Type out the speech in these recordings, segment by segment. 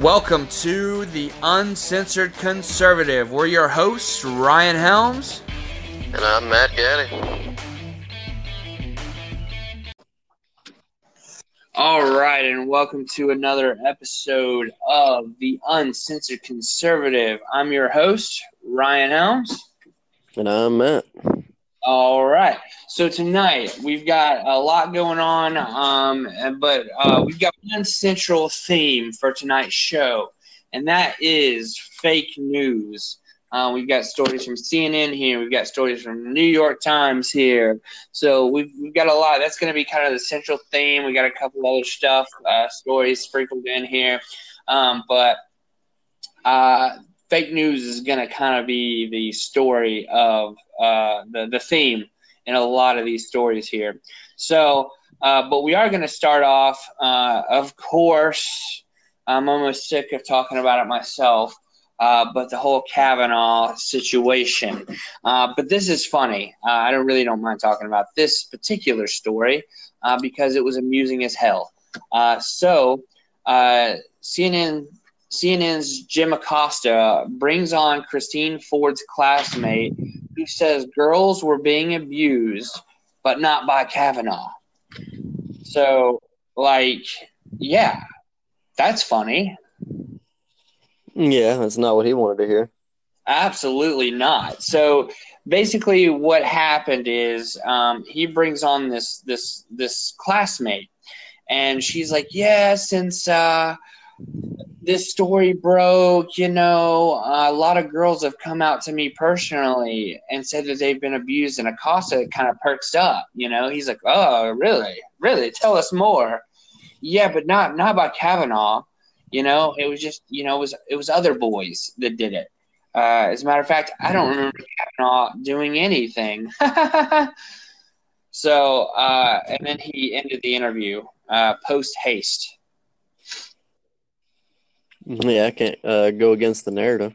Welcome to the Uncensored Conservative. We're your hosts, Ryan Helms. And I'm Matt Gaddy. All right, and welcome to another episode of the Uncensored Conservative. I'm your host, Ryan Helms. And I'm Matt. All right. So tonight we've got a lot going on, um, but uh, we've got one central theme for tonight's show, and that is fake news. Uh, we've got stories from CNN here. We've got stories from the New York Times here. So we've, we've got a lot. That's going to be kind of the central theme. We got a couple other stuff, uh, stories sprinkled in here, um, but uh, fake news is going to kind of be the story of uh, the the theme in a lot of these stories here. So, uh, but we are going to start off. Uh, of course, I'm almost sick of talking about it myself. Uh, but the whole Kavanaugh situation. Uh, but this is funny. Uh, I don't really don't mind talking about this particular story because it was amusing as hell. so, CNN CNN's Jim Acosta brings on Christine Ford's classmate who says girls were being abused, but not by Kavanaugh. So, like, yeah, that's funny. Yeah, that's not what he wanted to hear. Absolutely not. So basically, what happened is um, he brings on this this this classmate, and she's like, "Yeah, since uh, this story broke, you know, a lot of girls have come out to me personally and said that they've been abused, and Acosta kind of perks up. You know, he's like, "Oh, really? Really? Tell us more." Yeah, but not not about Kavanaugh. You know, it was just you know it was it was other boys that did it. Uh, as a matter of fact, I don't remember Kavanaugh doing anything. so, uh, and then he ended the interview uh, post haste. Yeah, I can't uh, go against the narrative.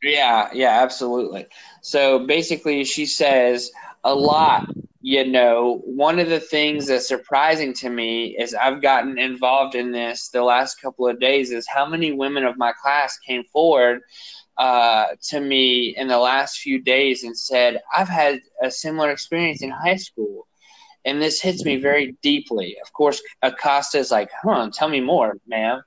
Yeah, yeah, absolutely. So basically, she says a lot. You know, one of the things that's surprising to me is I've gotten involved in this the last couple of days is how many women of my class came forward uh, to me in the last few days and said, I've had a similar experience in high school. And this hits me very deeply. Of course, Acosta is like, huh, tell me more, ma'am.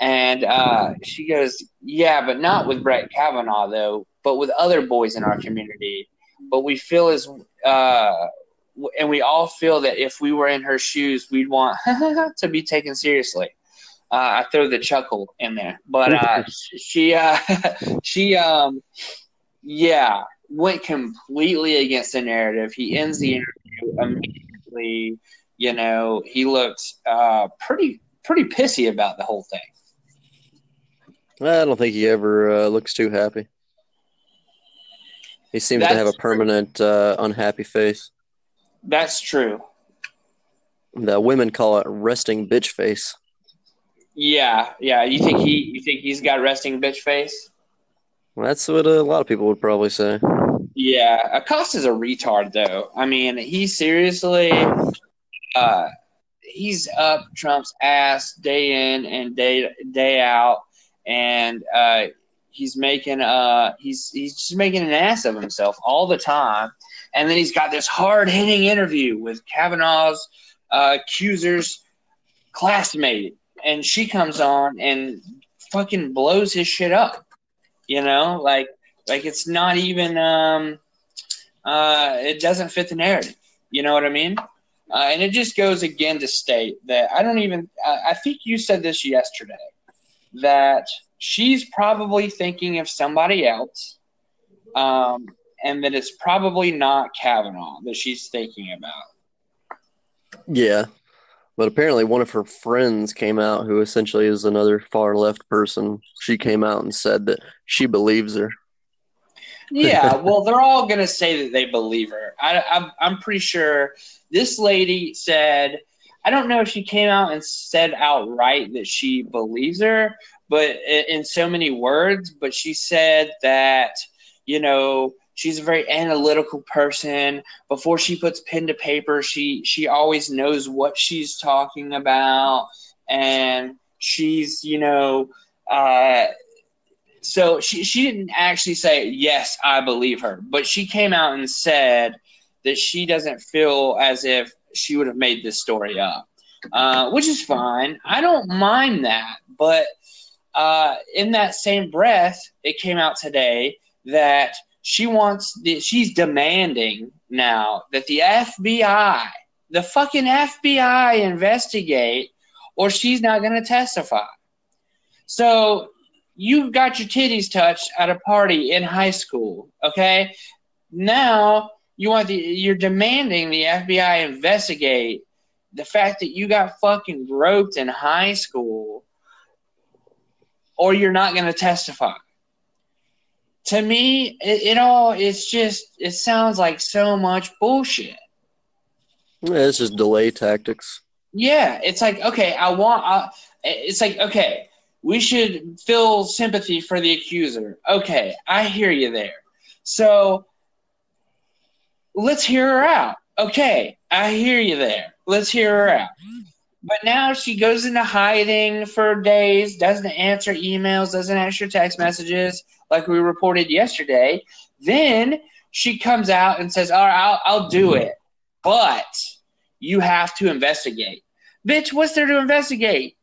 And uh, she goes, Yeah, but not with Brett Kavanaugh, though, but with other boys in our community. But we feel as, uh, and we all feel that if we were in her shoes, we'd want to be taken seriously. Uh, I throw the chuckle in there, but uh, she, uh, she, um, yeah, went completely against the narrative. He ends the interview immediately. You know, he looked uh, pretty, pretty pissy about the whole thing. I don't think he ever uh, looks too happy. He seems That's to have a permanent uh, unhappy face. That's true. The women call it resting bitch face. Yeah, yeah. You think he? You think he's got resting bitch face? That's what a lot of people would probably say. Yeah, Acosta's a retard, though. I mean, he seriously, uh, he's up Trump's ass day in and day day out and uh, he's making uh he's he's just making an ass of himself all the time. And then he's got this hard hitting interview with Kavanaugh's uh, accuser's classmate, and she comes on and fucking blows his shit up. You know, like like it's not even um uh it doesn't fit the narrative. You know what I mean? Uh, and it just goes again to state that I don't even. I think you said this yesterday that she's probably thinking of somebody else, um, and that it's probably not Kavanaugh that she's thinking about. Yeah, but apparently one of her friends came out who essentially is another far left person. She came out and said that she believes her. yeah, well, they're all going to say that they believe her. I, I'm, I'm pretty sure this lady said I don't know if she came out and said outright that she believes her, but in so many words. But she said that you know she's a very analytical person. Before she puts pen to paper, she she always knows what she's talking about, and she's you know uh, so she she didn't actually say yes, I believe her, but she came out and said that she doesn't feel as if she would have made this story up, uh, which is fine. I don't mind that, but uh, in that same breath, it came out today that she wants the, she's demanding now that the FBI, the fucking FBI, investigate, or she's not going to testify. So you got your titties touched at a party in high school, okay? Now you want the you're demanding the FBI investigate the fact that you got fucking groped in high school or you're not going to testify. To me, it, it, all it's just it sounds like so much bullshit. Yeah, it's just delay tactics. Yeah, it's like okay, I want. I, it's like okay, we should feel sympathy for the accuser. Okay, I hear you there. So let's hear her out. Okay, I hear you there. Let's hear her out. But now she goes into hiding for days, doesn't answer emails, doesn't answer text messages like we reported yesterday. Then she comes out and says, All right, I'll, I'll do it. But you have to investigate. Bitch, what's there to investigate?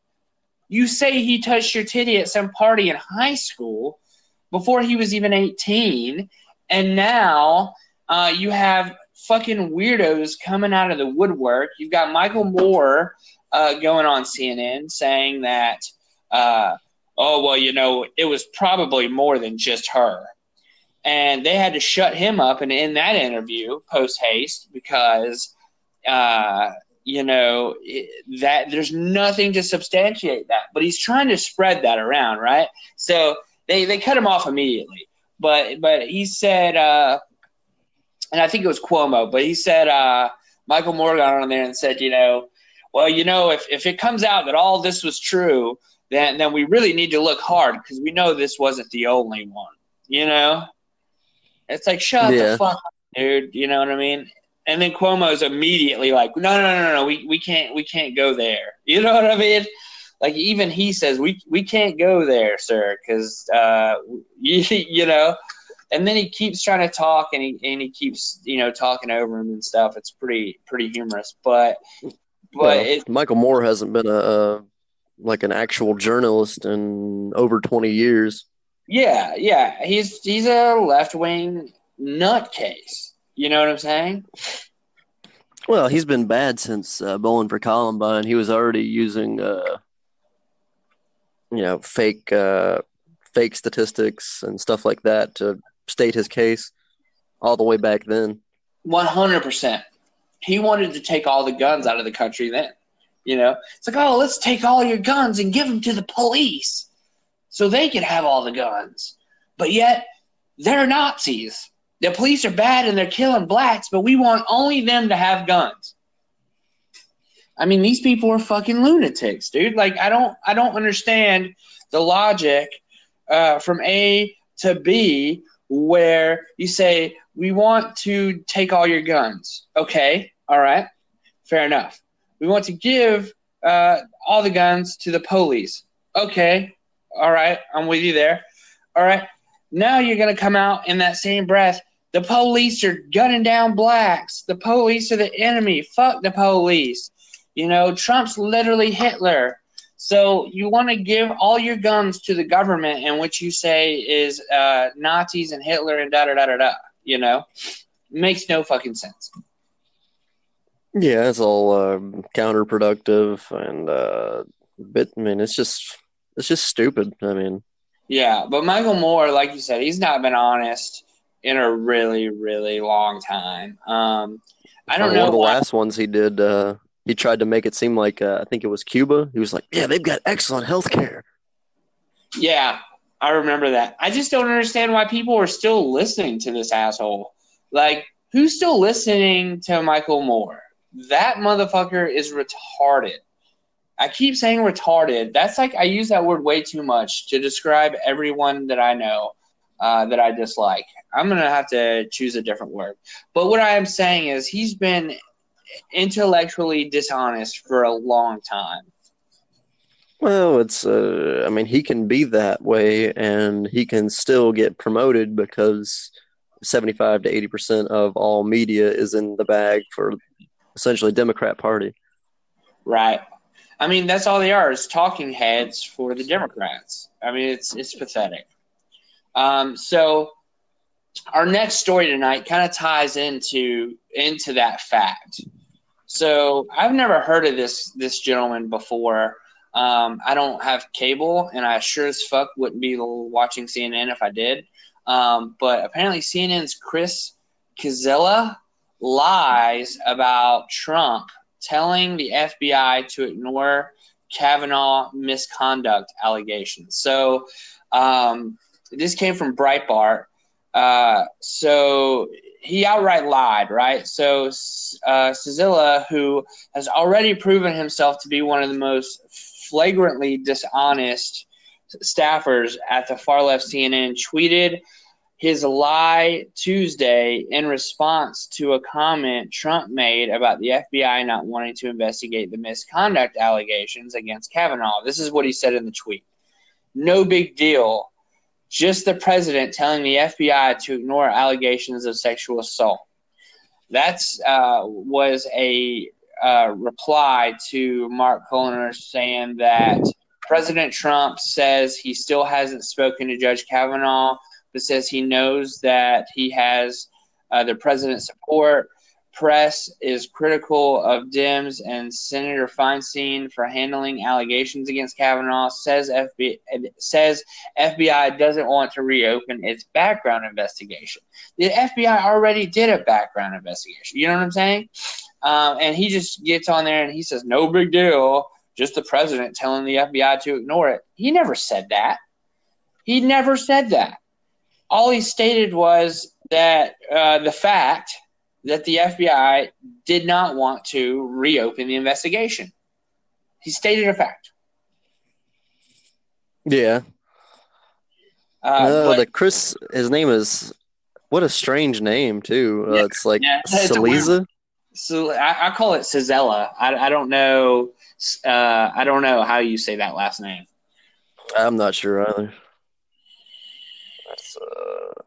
You say he touched your titty at some party in high school before he was even 18, and now uh, you have fucking weirdos coming out of the woodwork. You've got Michael Moore uh, going on CNN saying that, uh, oh, well, you know, it was probably more than just her. And they had to shut him up and in that interview post haste because uh, you know that there's nothing to substantiate that but he's trying to spread that around right so they they cut him off immediately but but he said uh and i think it was cuomo but he said uh michael moore got on there and said you know well you know if if it comes out that all this was true then then we really need to look hard because we know this wasn't the only one you know it's like shut yeah. the fuck up dude you know what i mean and then Cuomo's immediately like, no, no, no, no, no, we, we can't, we can't go there. You know what I mean? Like even he says, we, we can't go there, sir, because uh, you, you know. And then he keeps trying to talk, and he and he keeps you know talking over him and stuff. It's pretty pretty humorous, but but well, it, Michael Moore hasn't been a, a like an actual journalist in over twenty years. Yeah, yeah, he's he's a left wing nutcase you know what I'm saying? Well, he's been bad since uh, Bowling for Columbine. He was already using, uh, you know, fake uh, fake statistics and stuff like that to state his case all the way back then. One hundred percent. He wanted to take all the guns out of the country then. You know, it's like, oh, let's take all your guns and give them to the police so they can have all the guns. But yet, they're Nazis. The police are bad and they're killing blacks, but we want only them to have guns. I mean, these people are fucking lunatics, dude. Like, I don't, I don't understand the logic uh, from A to B where you say we want to take all your guns. Okay, all right, fair enough. We want to give uh, all the guns to the police. Okay, all right, I'm with you there. All right, now you're going to come out in that same breath. The police are gunning down blacks. The police are the enemy. Fuck the police. You know, Trump's literally Hitler. So you want to give all your guns to the government, in which you say is uh, Nazis and Hitler and da da da da da. You know, makes no fucking sense. Yeah, it's all uh, counterproductive and uh, bit. I mean, it's just it's just stupid. I mean, yeah, but Michael Moore, like you said, he's not been honest in a really, really long time. Um, I don't know. One of the why. last ones he did, uh, he tried to make it seem like uh, I think it was Cuba. He was like, "Yeah, they've got excellent health care." Yeah, I remember that. I just don't understand why people are still listening to this asshole. Like, who's still listening to Michael Moore? That motherfucker is retarded. I keep saying retarded. That's like I use that word way too much to describe everyone that I know uh, that I dislike. I'm gonna have to choose a different word. But what I am saying is he's been intellectually dishonest for a long time. Well, it's uh, I mean, he can be that way, and he can still get promoted because seventy-five to eighty percent of all media is in the bag for essentially Democrat Party. Right. I mean, that's all they are is talking heads for the Democrats. I mean, it's it's pathetic. Um, so our next story tonight kind of ties into into that fact. So I've never heard of this this gentleman before. Um, I don't have cable, and I sure as fuck wouldn't be watching CNN if I did. Um, but apparently, CNN's Chris Cillizza lies about Trump telling the FBI to ignore Kavanaugh misconduct allegations. So um, this came from Breitbart. Uh, so he outright lied, right? So uh, who has already proven himself to be one of the most flagrantly dishonest staffers at the far left CNN, tweeted his lie Tuesday in response to a comment Trump made about the FBI not wanting to investigate the misconduct allegations against Kavanaugh. This is what he said in the tweet. No big deal. Just the president telling the FBI to ignore allegations of sexual assault. That's uh, was a uh, reply to Mark Knoller saying that President Trump says he still hasn't spoken to Judge Kavanaugh that says he knows that he has uh, the president's support. Press is critical of Dems and Senator Feinstein for handling allegations against Kavanaugh. Says FBI says FBI doesn't want to reopen its background investigation. The FBI already did a background investigation. You know what I'm saying? Um, and he just gets on there and he says, "No big deal." Just the president telling the FBI to ignore it. He never said that. He never said that all he stated was that uh, the fact that the FBI did not want to reopen the investigation. He stated a fact. Yeah. Uh, no, but, the Chris, his name is what a strange name too. Uh, yeah, uh, it's like yeah, Cillizza. So I, I, call it Cizella. I, I don't know. Uh, I don't know how you say that last name. I'm not sure either. That's uh,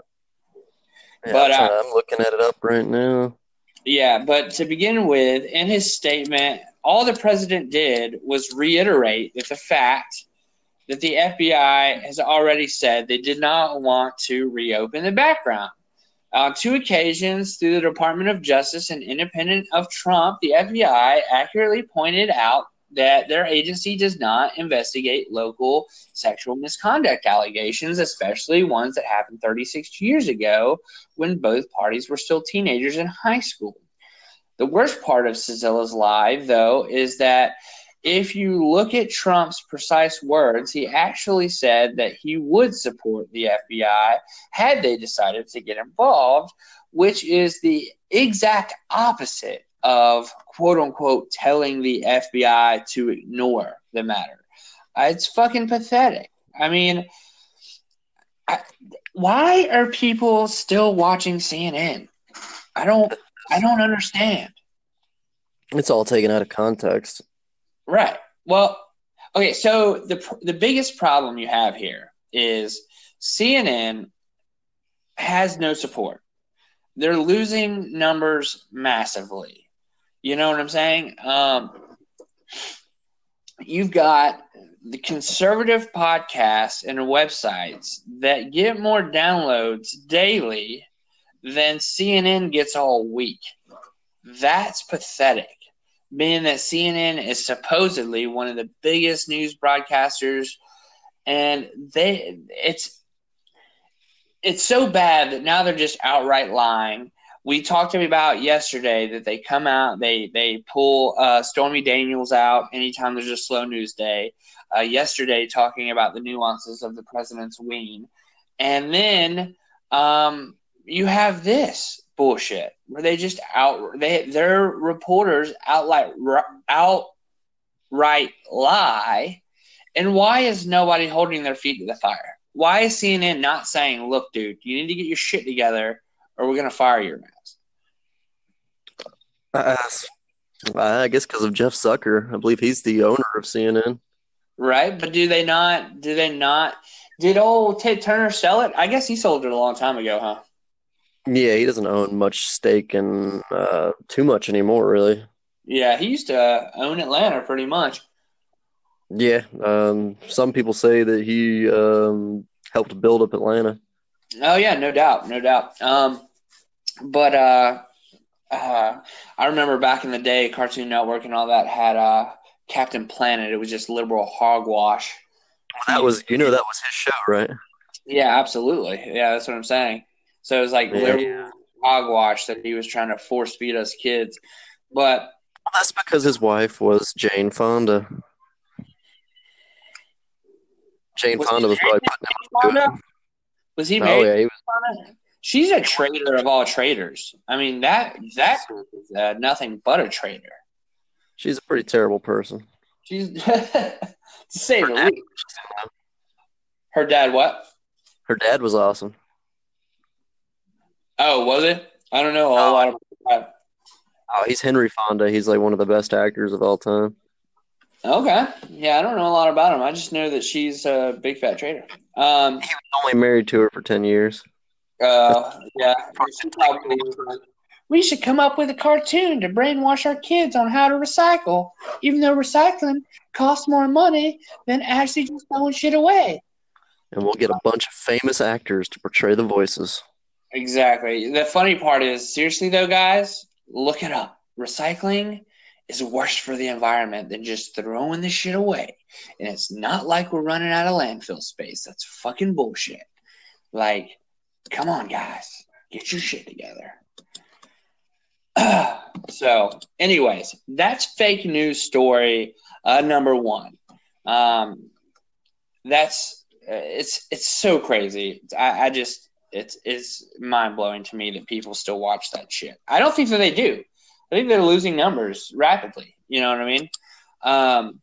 yeah, but I'm, uh, I'm looking at it up right now. Yeah, but to begin with, in his statement, all the president did was reiterate that the fact that the FBI has already said they did not want to reopen the background. On two occasions, through the Department of Justice and independent of Trump, the FBI accurately pointed out that their agency does not investigate local sexual misconduct allegations, especially ones that happened 36 years ago when both parties were still teenagers in high school. The worst part of Cillizza's lie, though, is that if you look at Trump's precise words, he actually said that he would support the FBI had they decided to get involved, which is the exact opposite of quote unquote telling the FBI to ignore the matter. Uh, it's fucking pathetic. I mean, I, why are people still watching CNN? I don't I don't understand. It's all taken out of context. Right. Well, okay, so the the biggest problem you have here is CNN has no support. They're losing numbers massively. You know what I'm saying? Um, you've got the conservative podcasts and websites that get more downloads daily than CNN gets all week. That's pathetic. Being that CNN is supposedly one of the biggest news broadcasters, and they it's it's so bad that now they're just outright lying we talked about yesterday that they come out, they they pull uh, Stormy Daniels out anytime there's a slow news day. Uh, yesterday, talking about the nuances of the president's ween, and then um, you have this bullshit where they just out they their reporters outright outright lie. And why is nobody holding their feet to the fire? Why is CNN not saying, "Look, dude, you need to get your shit together"? or we're to fire your? Uh, I guess because of Jeff Zucker. I believe he's the owner of CNN. right? But do they not? Do they not? Did old Ted Turner sell it? I guess he sold it a long time ago, huh? Yeah, he doesn't own much stake in uh, too much anymore, really. Yeah, he used to uh, own Atlanta pretty much. Yeah, um, some people say that he um, helped build up Atlanta. Oh yeah, no doubt, no doubt. Um, but uh, uh, I remember back in the day, Cartoon Network and all that had uh, Captain Planet. It was just liberal hogwash. That was, you know, that was his show, right? Yeah, absolutely. Yeah, that's what I'm saying. So it was like Yeah. liberal hogwash that he was trying to force feed us kids. But That's because his wife was Jane Fonda. Jane Was Fonda was probably putting him. Fonda? was he Oh married? yeah, he was. She's a traitor of all traitors. I mean that that is uh, nothing but a traitor. She's a pretty terrible person. She's to say the least. Her dad, what? Her dad was awesome. Oh, was it? I don't know a whole lot about that. Oh, he's Henry Fonda. He's like one of the best actors of all time. Okay. Yeah, I don't know a lot about him. I just know that she's a big fat traitor. Um, he was Only married to her for ten years. Uh, yeah. probably We should come up with a cartoon to brainwash our kids on how to recycle, even though recycling costs more money than actually just throwing shit away. And we'll get a bunch of famous actors to portray the voices. Exactly. The funny part is, seriously though, guys, look it up. Recycling is worse for the environment than just throwing the shit away. And it's not like we're running out of landfill space. That's fucking bullshit. Like, come on, guys, get your shit together. so, anyways, that's fake news story uh, number one. Um, that's uh, it's it's so crazy. I, I just it's it's mind blowing to me that people still watch that shit. I don't think that they do. I think they're losing numbers rapidly. You know what I mean? Um,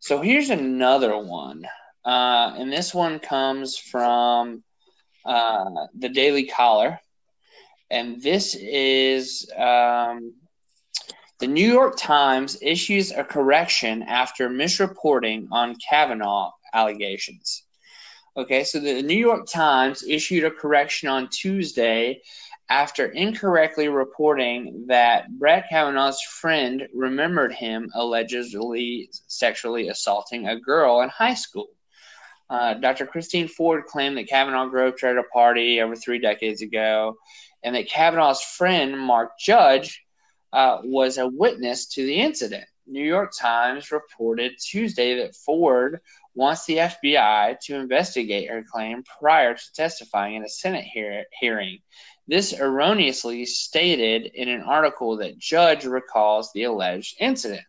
so here's another one, uh, and this one comes from uh, the Daily Caller, and this is um, the New York Times issues a correction after misreporting on Kavanaugh allegations. Okay, so the New York Times issued a correction on Tuesday after incorrectly reporting that Brett Kavanaugh's friend remembered him allegedly sexually assaulting a girl in high school. Uh, Dr. Christine Ford claimed that Kavanaugh groped her at a party over three decades ago, and that Kavanaugh's friend, Mark Judge, uh, was a witness to the incident. New York Times reported Tuesday that Ford wants the FBI to investigate her claim prior to testifying in a Senate hear- hearing. This erroneously stated in an article that Judge recalls the alleged incident.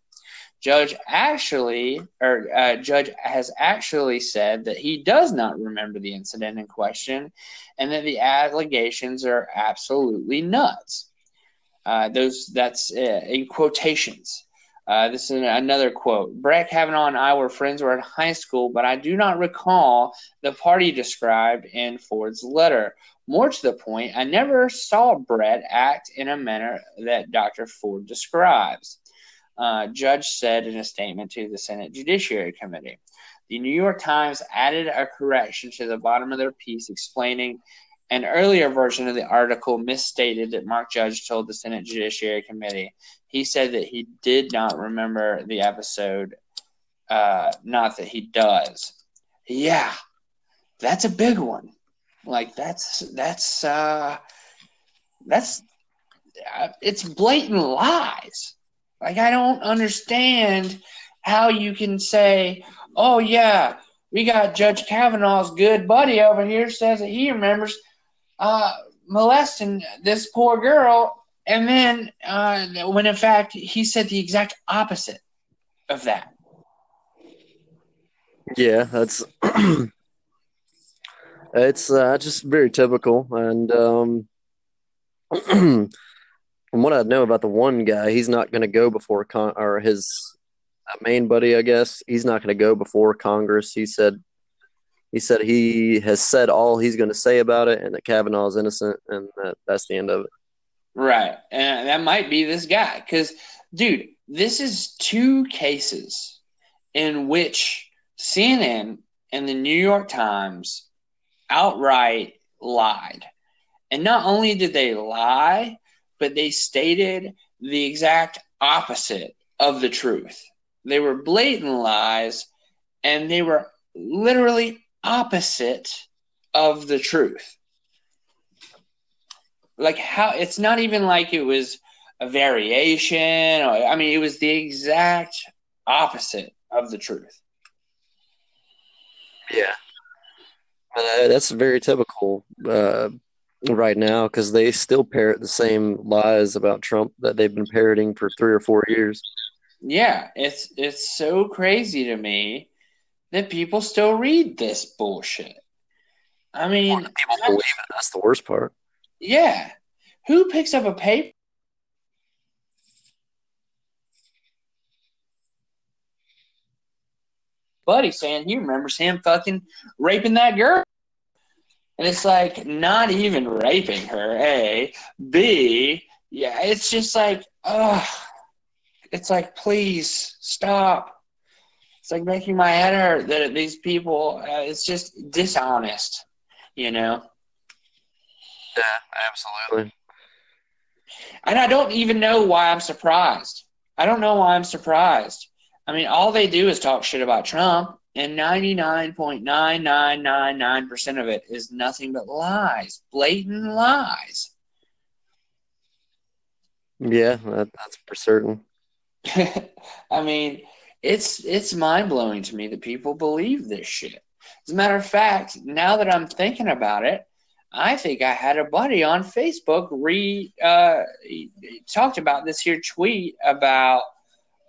Judge actually, or uh, Judge has actually said that he does not remember the incident in question, and that the allegations are absolutely nuts. Uh, those that's uh, in quotations. Uh, this is another quote. Brett Kavanaugh and I were friends were in high school, but I do not recall the party described in Ford's letter. More to the point, I never saw Brett act in a manner that Dr. Ford describes. Uh, Judge said in a statement to the Senate Judiciary Committee. The New York Times added a correction to the bottom of their piece explaining an earlier version of the article misstated that Mark Judge told the Senate Judiciary Committee. He said that he did not remember the episode, uh, not that he does. Yeah, that's a big one. Like that's that's uh, that's uh, it's blatant lies. Like I don't understand how you can say, "Oh yeah, we got Judge Kavanaugh's good buddy over here says that he remembers uh, molesting this poor girl," and then uh, when in fact he said the exact opposite of that. Yeah, that's it's uh, just very typical. And um, from what I know about the one guy, he's not going to go before con- or his uh, main buddy, I guess. He's not going to go before Congress. He said he said he has said all he's going to say about it, and that Kavanaugh is innocent, and that, that's the end of it. Right. And that might be this guy. Because, dude, this is two cases in which CNN and the New York Times outright lied. And not only did they lie, but they stated the exact opposite of the truth. They were blatant lies and they were literally opposite of the truth. Like how it's not even like it was a variation or I mean it was the exact opposite of the truth. Yeah. Uh, that's very typical uh, right now because they still parrot the same lies about Trump that they've been parroting for three or four years. Yeah, it's it's so crazy to me that people still read this bullshit. I mean, people believe it. That's the worst part. Yeah, who picks up a paper? Buddy saying he remembers him fucking raping that girl. And it's like not even raping her, A. B, yeah, it's just like, ugh. It's like, please stop. It's like making my head hurt that these people, uh, it's just dishonest, you know? Yeah, absolutely. And I don't even know why I'm surprised. I don't know why I'm surprised. I mean, all they do is talk shit about Trump, and 99.9999% of it is nothing but lies, blatant lies. Yeah, that, that's for certain. I mean, it's it's mind blowing to me that people believe this shit. As a matter of fact, now that I'm thinking about it, I think I had a buddy on Facebook re uh, talked about this here tweet about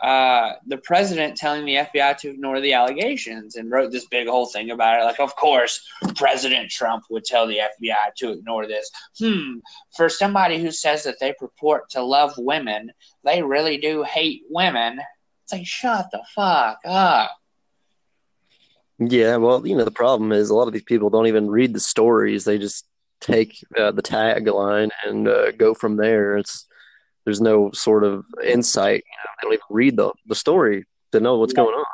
uh, the president telling the FBI to ignore the allegations and wrote this big whole thing about it. Like, of course, President Trump would tell the FBI to ignore this. Hmm. For somebody who says that they purport to love women, they really do hate women. It's like, shut the fuck up. Yeah, well, you know, the problem is a lot of these people don't even read the stories. They just take uh, the tagline and uh, go from there. It's there's no sort of insight. You know, they don't even read the, the story to know what's yeah. going on.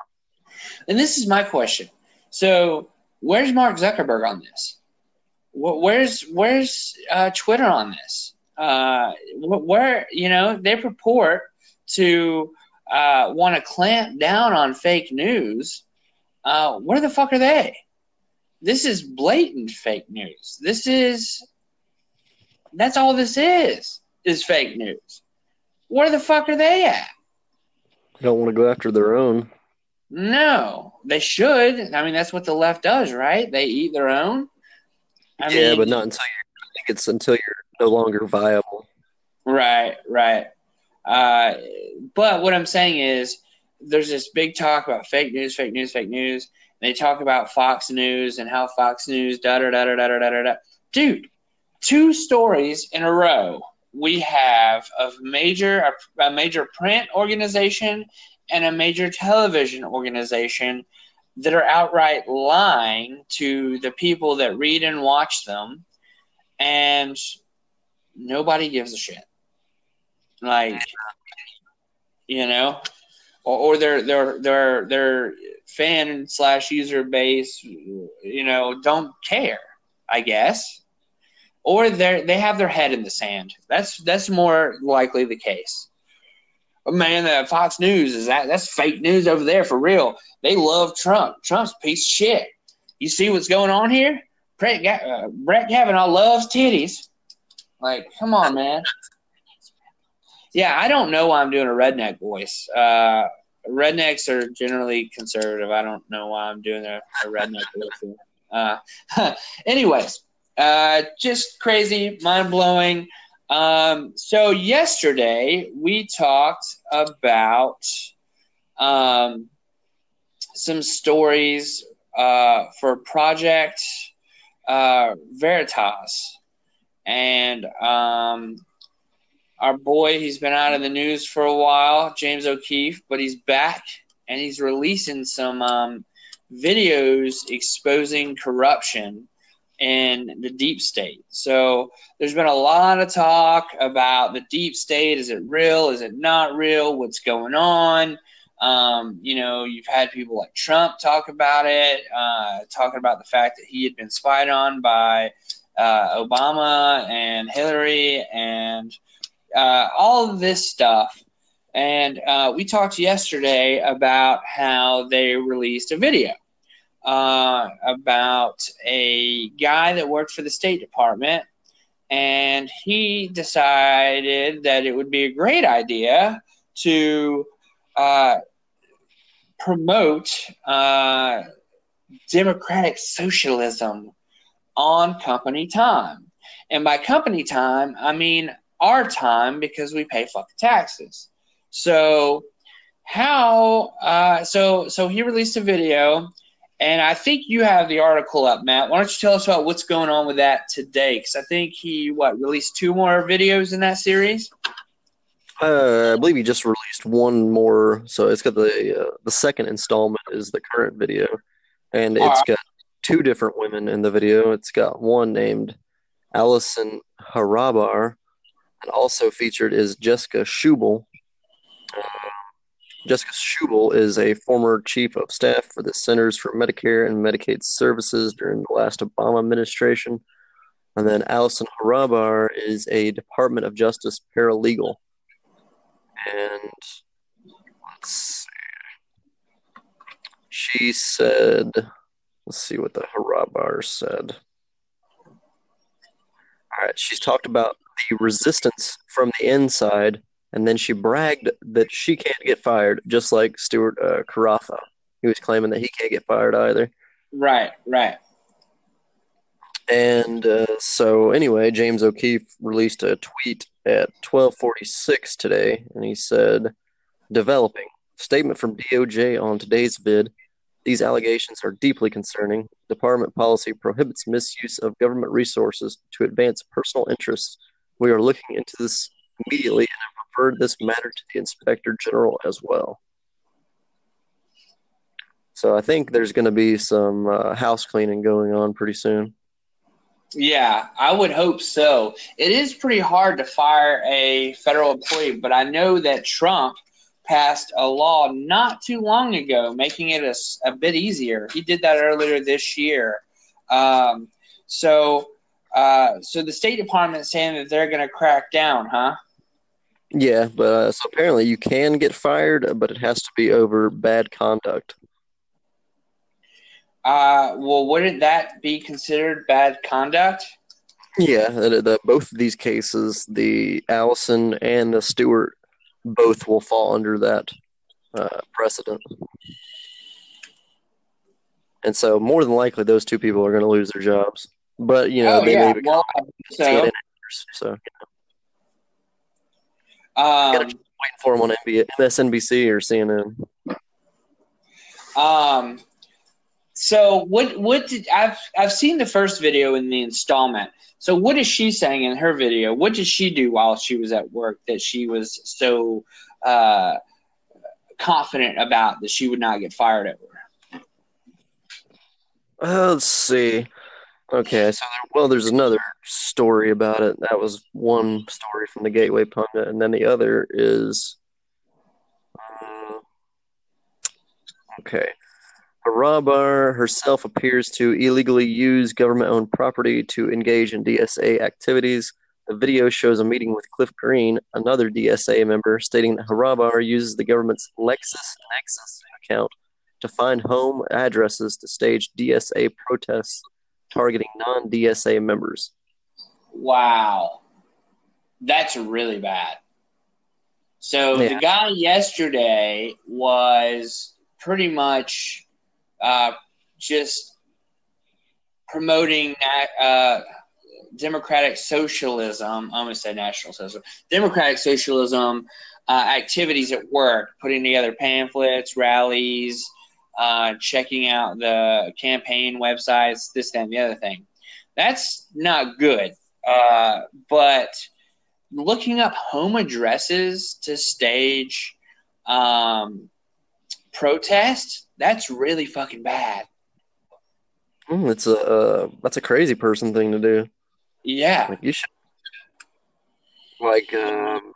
And this is my question. So, where's Mark Zuckerberg on this? Where's where's uh, Twitter on this? Uh, where you know they purport to uh, want to clamp down on fake news. Uh, where the fuck are they? This is blatant fake news. This is that's all this is is fake news. Where the fuck are they at? They don't want to go after their own. No, they should. I mean, that's what the left does, right? They eat their own. I yeah, mean, but not until you. I think it's until you're no longer viable. Right, right. Uh, but what I'm saying is, there's this big talk about fake news, fake news, fake news. And they talk about Fox News and how Fox News da da da da da da da da. Dude, two stories in a row we have a major a, major print organization and a major television organization that are outright lying to the people that read and watch them. And nobody gives a shit. Like you know or, or their their their their fan slash user base you know don't care i guess or they they have their head in the sand. That's that's more likely the case. But man, that Fox News is that that's fake news over there for real. They love Trump. Trump's piece of shit. You see what's going on here? Brett, uh, Brett Kavanaugh loves titties. Like, come on, man. Yeah, I don't know why I'm doing a redneck voice. Uh, rednecks are generally conservative. I don't know why I'm doing a, a redneck voice. Uh, anyways, uh, just crazy, mind blowing. Um, so yesterday we talked about um, some stories uh, for Project uh, Veritas, and um, our boy, he's been out of the news for a while, James O'Keefe, but he's back and he's releasing some um, videos exposing corruption in the deep state. So there's been a lot of talk about the deep state. Is it real? Is it not real? What's going on? Um, you know, you've had people like Trump talk about it, uh, talking about the fact that he had been spied on by uh, Obama and Hillary and uh, all of this stuff. And uh, we talked yesterday about how they released a video uh, about a guy that worked for the State Department. And he decided that it would be a great idea to uh, promote uh, democratic socialism on company time. And by company time, I mean our time because we pay fucking taxes. So how uh, so so he released a video and I think you have the article up, Matt. Why don't you tell us about what's going on with that today? Because I think he what released two more videos in that series. Uh, I believe he just released one more, so it's got the uh, the second installment is the current video, and it's right. got two different women in the video. It's got one named Allison Hrabar, and also featured is Jessica Schubel. Jessica Schubel is a former chief of staff for the Centers for Medicare and Medicaid Services during the last Obama administration. And then Allison Hrabar is a Department of Justice paralegal. And let's see. She said, let's see what the Hrabar said. All right, she's talked about the resistance from the inside and then she bragged that she can't get fired, just like Stuart uh, Karaffa. He was claiming that he can't get fired either. Right, right. And uh, so, anyway, James O'Keefe released a tweet at 12:46 today, and he said, "Developing statement from DOJ on today's vid. These allegations are deeply concerning. Department policy prohibits misuse of government resources to advance personal interests. We are looking into this immediately and referred this matter to the Inspector General as well. So I think there's going to be some uh, house cleaning going on pretty soon. Yeah, I would hope so. It is pretty hard to fire a federal employee, but I know that Trump passed a law not too long ago making it a, a bit easier. He did that earlier this year. Um, so, uh, so the State Department saying that they're going to crack down, huh? Yeah, but uh, so apparently you can get fired, but it has to be over bad conduct. Uh, well, wouldn't that be considered bad conduct? Yeah, the, the, both of these cases, the Allison and the Stuart, both will fall under that uh, precedent. And so, more than likely, those two people are going to lose their jobs. But you know, oh, they yeah. may become well, so, so you know. Um, waiting for him on MSNBC or CNN. Um, so what? What did I've I've seen the first video in the installment. So what is she saying in her video? What did she do while she was at work that she was so uh, confident about that she would not get fired at work? Uh, let's see. Okay, so there, well, there's another story about it. That was one story from the Gateway Pundit, and then the other is uh, okay. Hrabar herself appears to illegally use government-owned property to engage in DSA activities. The video shows a meeting with Cliff Green, another DSA member, stating that Hrabar uses the government's LexisNexis account to find home addresses to stage DSA protests targeting non DSA members. Wow. That's really bad. So yeah. the guy yesterday was pretty much uh, just promoting uh, democratic socialism. I'm going to say national socialism. Democratic socialism uh, activities at work, putting together pamphlets, rallies, uh, checking out the campaign websites, this, that, and the other thing. That's not good. Uh, but looking up home addresses to stage um, protest, that's really fucking bad. Mm, it's a uh, that's a crazy person thing to do. Yeah, like you should like um,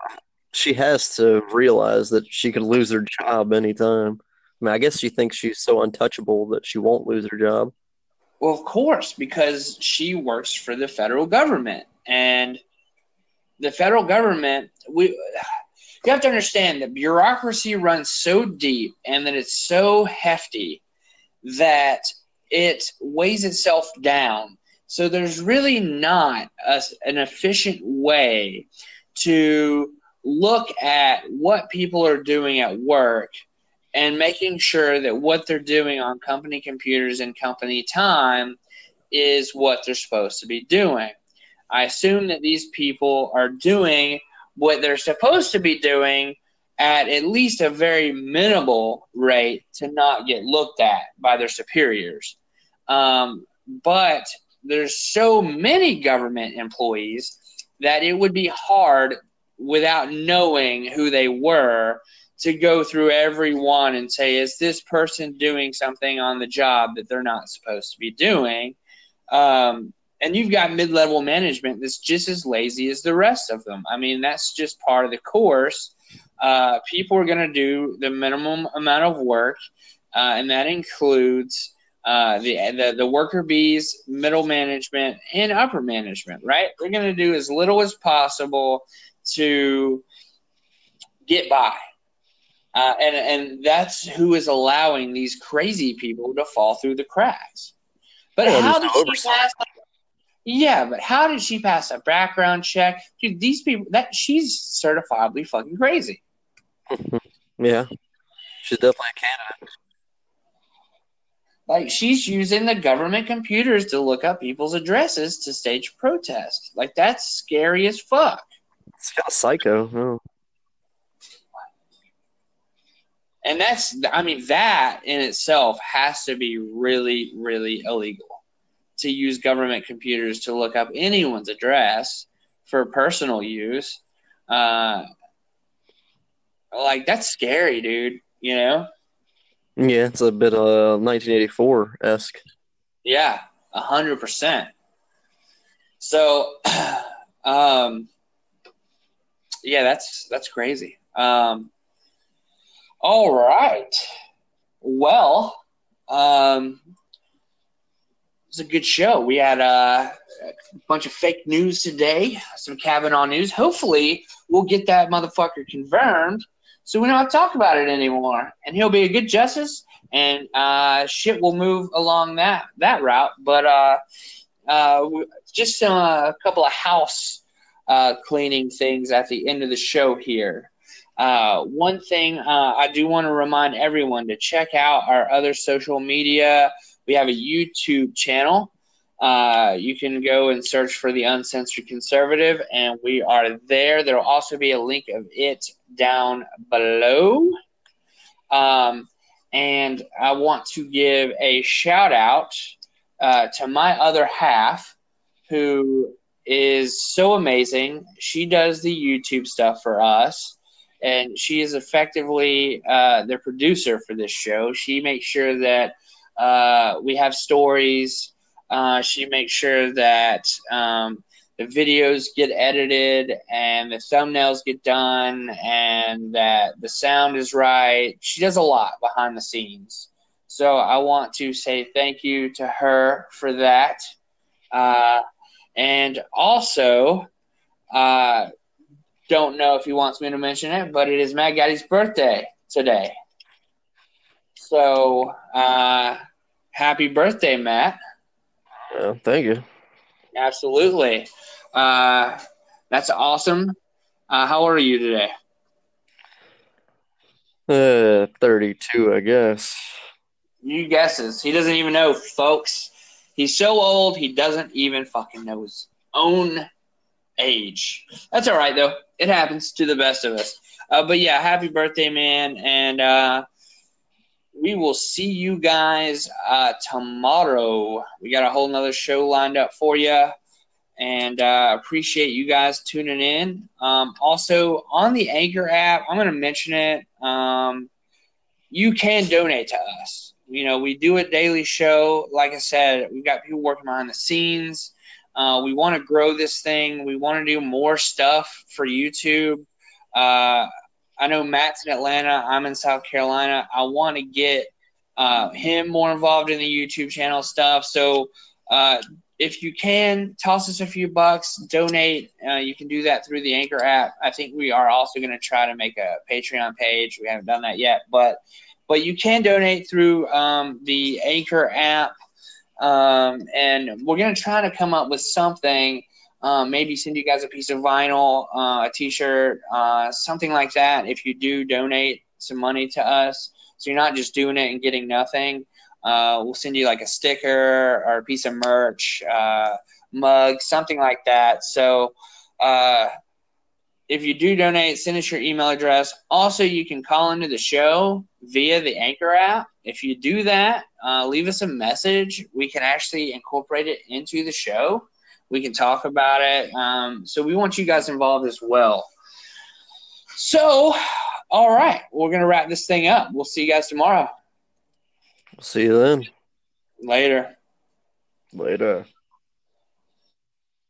she has to realize that she could lose her job anytime. I mean, I guess she thinks she's so untouchable that she won't lose her job. Well, of course, because she works for the federal government, and the federal government we you have to understand that bureaucracy runs so deep and that it's so hefty that it weighs itself down. So there's really not a, an efficient way to look at what people are doing at work and making sure that what they're doing on company computers and company time is what they're supposed to be doing. I assume that these people are doing what they're supposed to be doing at at least a very minimal rate to not get looked at by their superiors. Um, but there's so many government employees that it would be hard without knowing who they were to go through everyone and say, is this person doing something on the job that they're not supposed to be doing? Um, and you've got mid-level management that's just as lazy as the rest of them. I mean, that's just part of the course. Uh, people are going to do the minimum amount of work, uh, and that includes uh, the, the the worker bees, middle management, and upper management. Right? They're going to do as little as possible to get by. Uh, and and that's who is allowing these crazy people to fall through the cracks. But well, how did she pass? Yeah, but how did she pass a background check? Dude, these people that she's certifiably fucking crazy. yeah, she's definitely a candidate. Like she's using the government computers to look up people's addresses to stage protests. Like that's scary as fuck. It's kind of psycho. Oh. And that's, I mean, that in itself has to be really, really illegal to use government computers to look up anyone's address for personal use. Uh, like that's scary, dude. You know? Yeah, it's a bit uh 1984 esque. Yeah, a hundred percent. So, um, yeah, that's that's crazy. Um, all right. Well, um, it was a good show. We had uh, a bunch of fake news today, some Kavanaugh news. Hopefully, we'll get that motherfucker confirmed so we don't have to talk about it anymore. And he'll be a good justice, and uh, shit will move along that that route. But uh, uh, just uh, a couple of house uh, cleaning things at the end of the show here. Uh, one thing uh, I do want to remind everyone to check out our other social media. We have a YouTube channel. Uh, you can go and search for the Uncensored Conservative, and we are there. There will also be a link of it down below. Um, and I want to give a shout out uh, to my other half, who is so amazing. She does the YouTube stuff for us, and she is effectively uh, the producer for this show. She makes sure that uh, we have stories. Uh, she makes sure that um, the videos get edited and the thumbnails get done and that the sound is right. She does a lot behind the scenes. So I want to say thank you to her for that. Uh, and also, uh, don't know if he wants me to mention it, but it is Matt Gaddy's birthday today. So, uh, happy birthday, Matt. Uh, thank you. Absolutely. Uh, that's awesome. Uh, how old are you today? Uh, 32, I guess. You guesses. He doesn't even know, folks. He's so old, he doesn't even fucking know his own age. That's all right, though. It happens to the best of us. Uh, but yeah, happy birthday, man. And uh, we will see you guys uh, tomorrow. We got a whole nother show lined up for you. And uh, appreciate you guys tuning in. Um, also, on the Anchor app, I'm going to mention it. Um, you can donate to us you know, we do a daily show. Like I said, we've got people working behind the scenes. Uh, we want to grow this thing. We want to do more stuff for YouTube. Uh, I know Matt's in Atlanta. I'm in South Carolina. I want to get uh, him more involved in the YouTube channel stuff. So uh, if you can, toss us a few bucks, donate. Uh, you can do that through the Anchor app. I think we are also going to try to make a Patreon page. We haven't done that yet, but but you can donate through um, the Anchor app, um, and we're going to try to come up with something. Um, maybe send you guys a piece of vinyl, uh, a T-shirt, uh, something like that. If you do donate some money to us, so you're not just doing it and getting nothing. Uh, we'll send you like a sticker or a piece of merch, uh, mug, something like that. So uh, if you do donate, send us your email address. Also, you can call into the show via the Anchor app. If you do that, uh, leave us a message. We can actually incorporate it into the show. We can talk about it. Um, so we want you guys involved as well. So, all right, we're going to wrap this thing up. We'll see you guys tomorrow. See you then. Later. Later.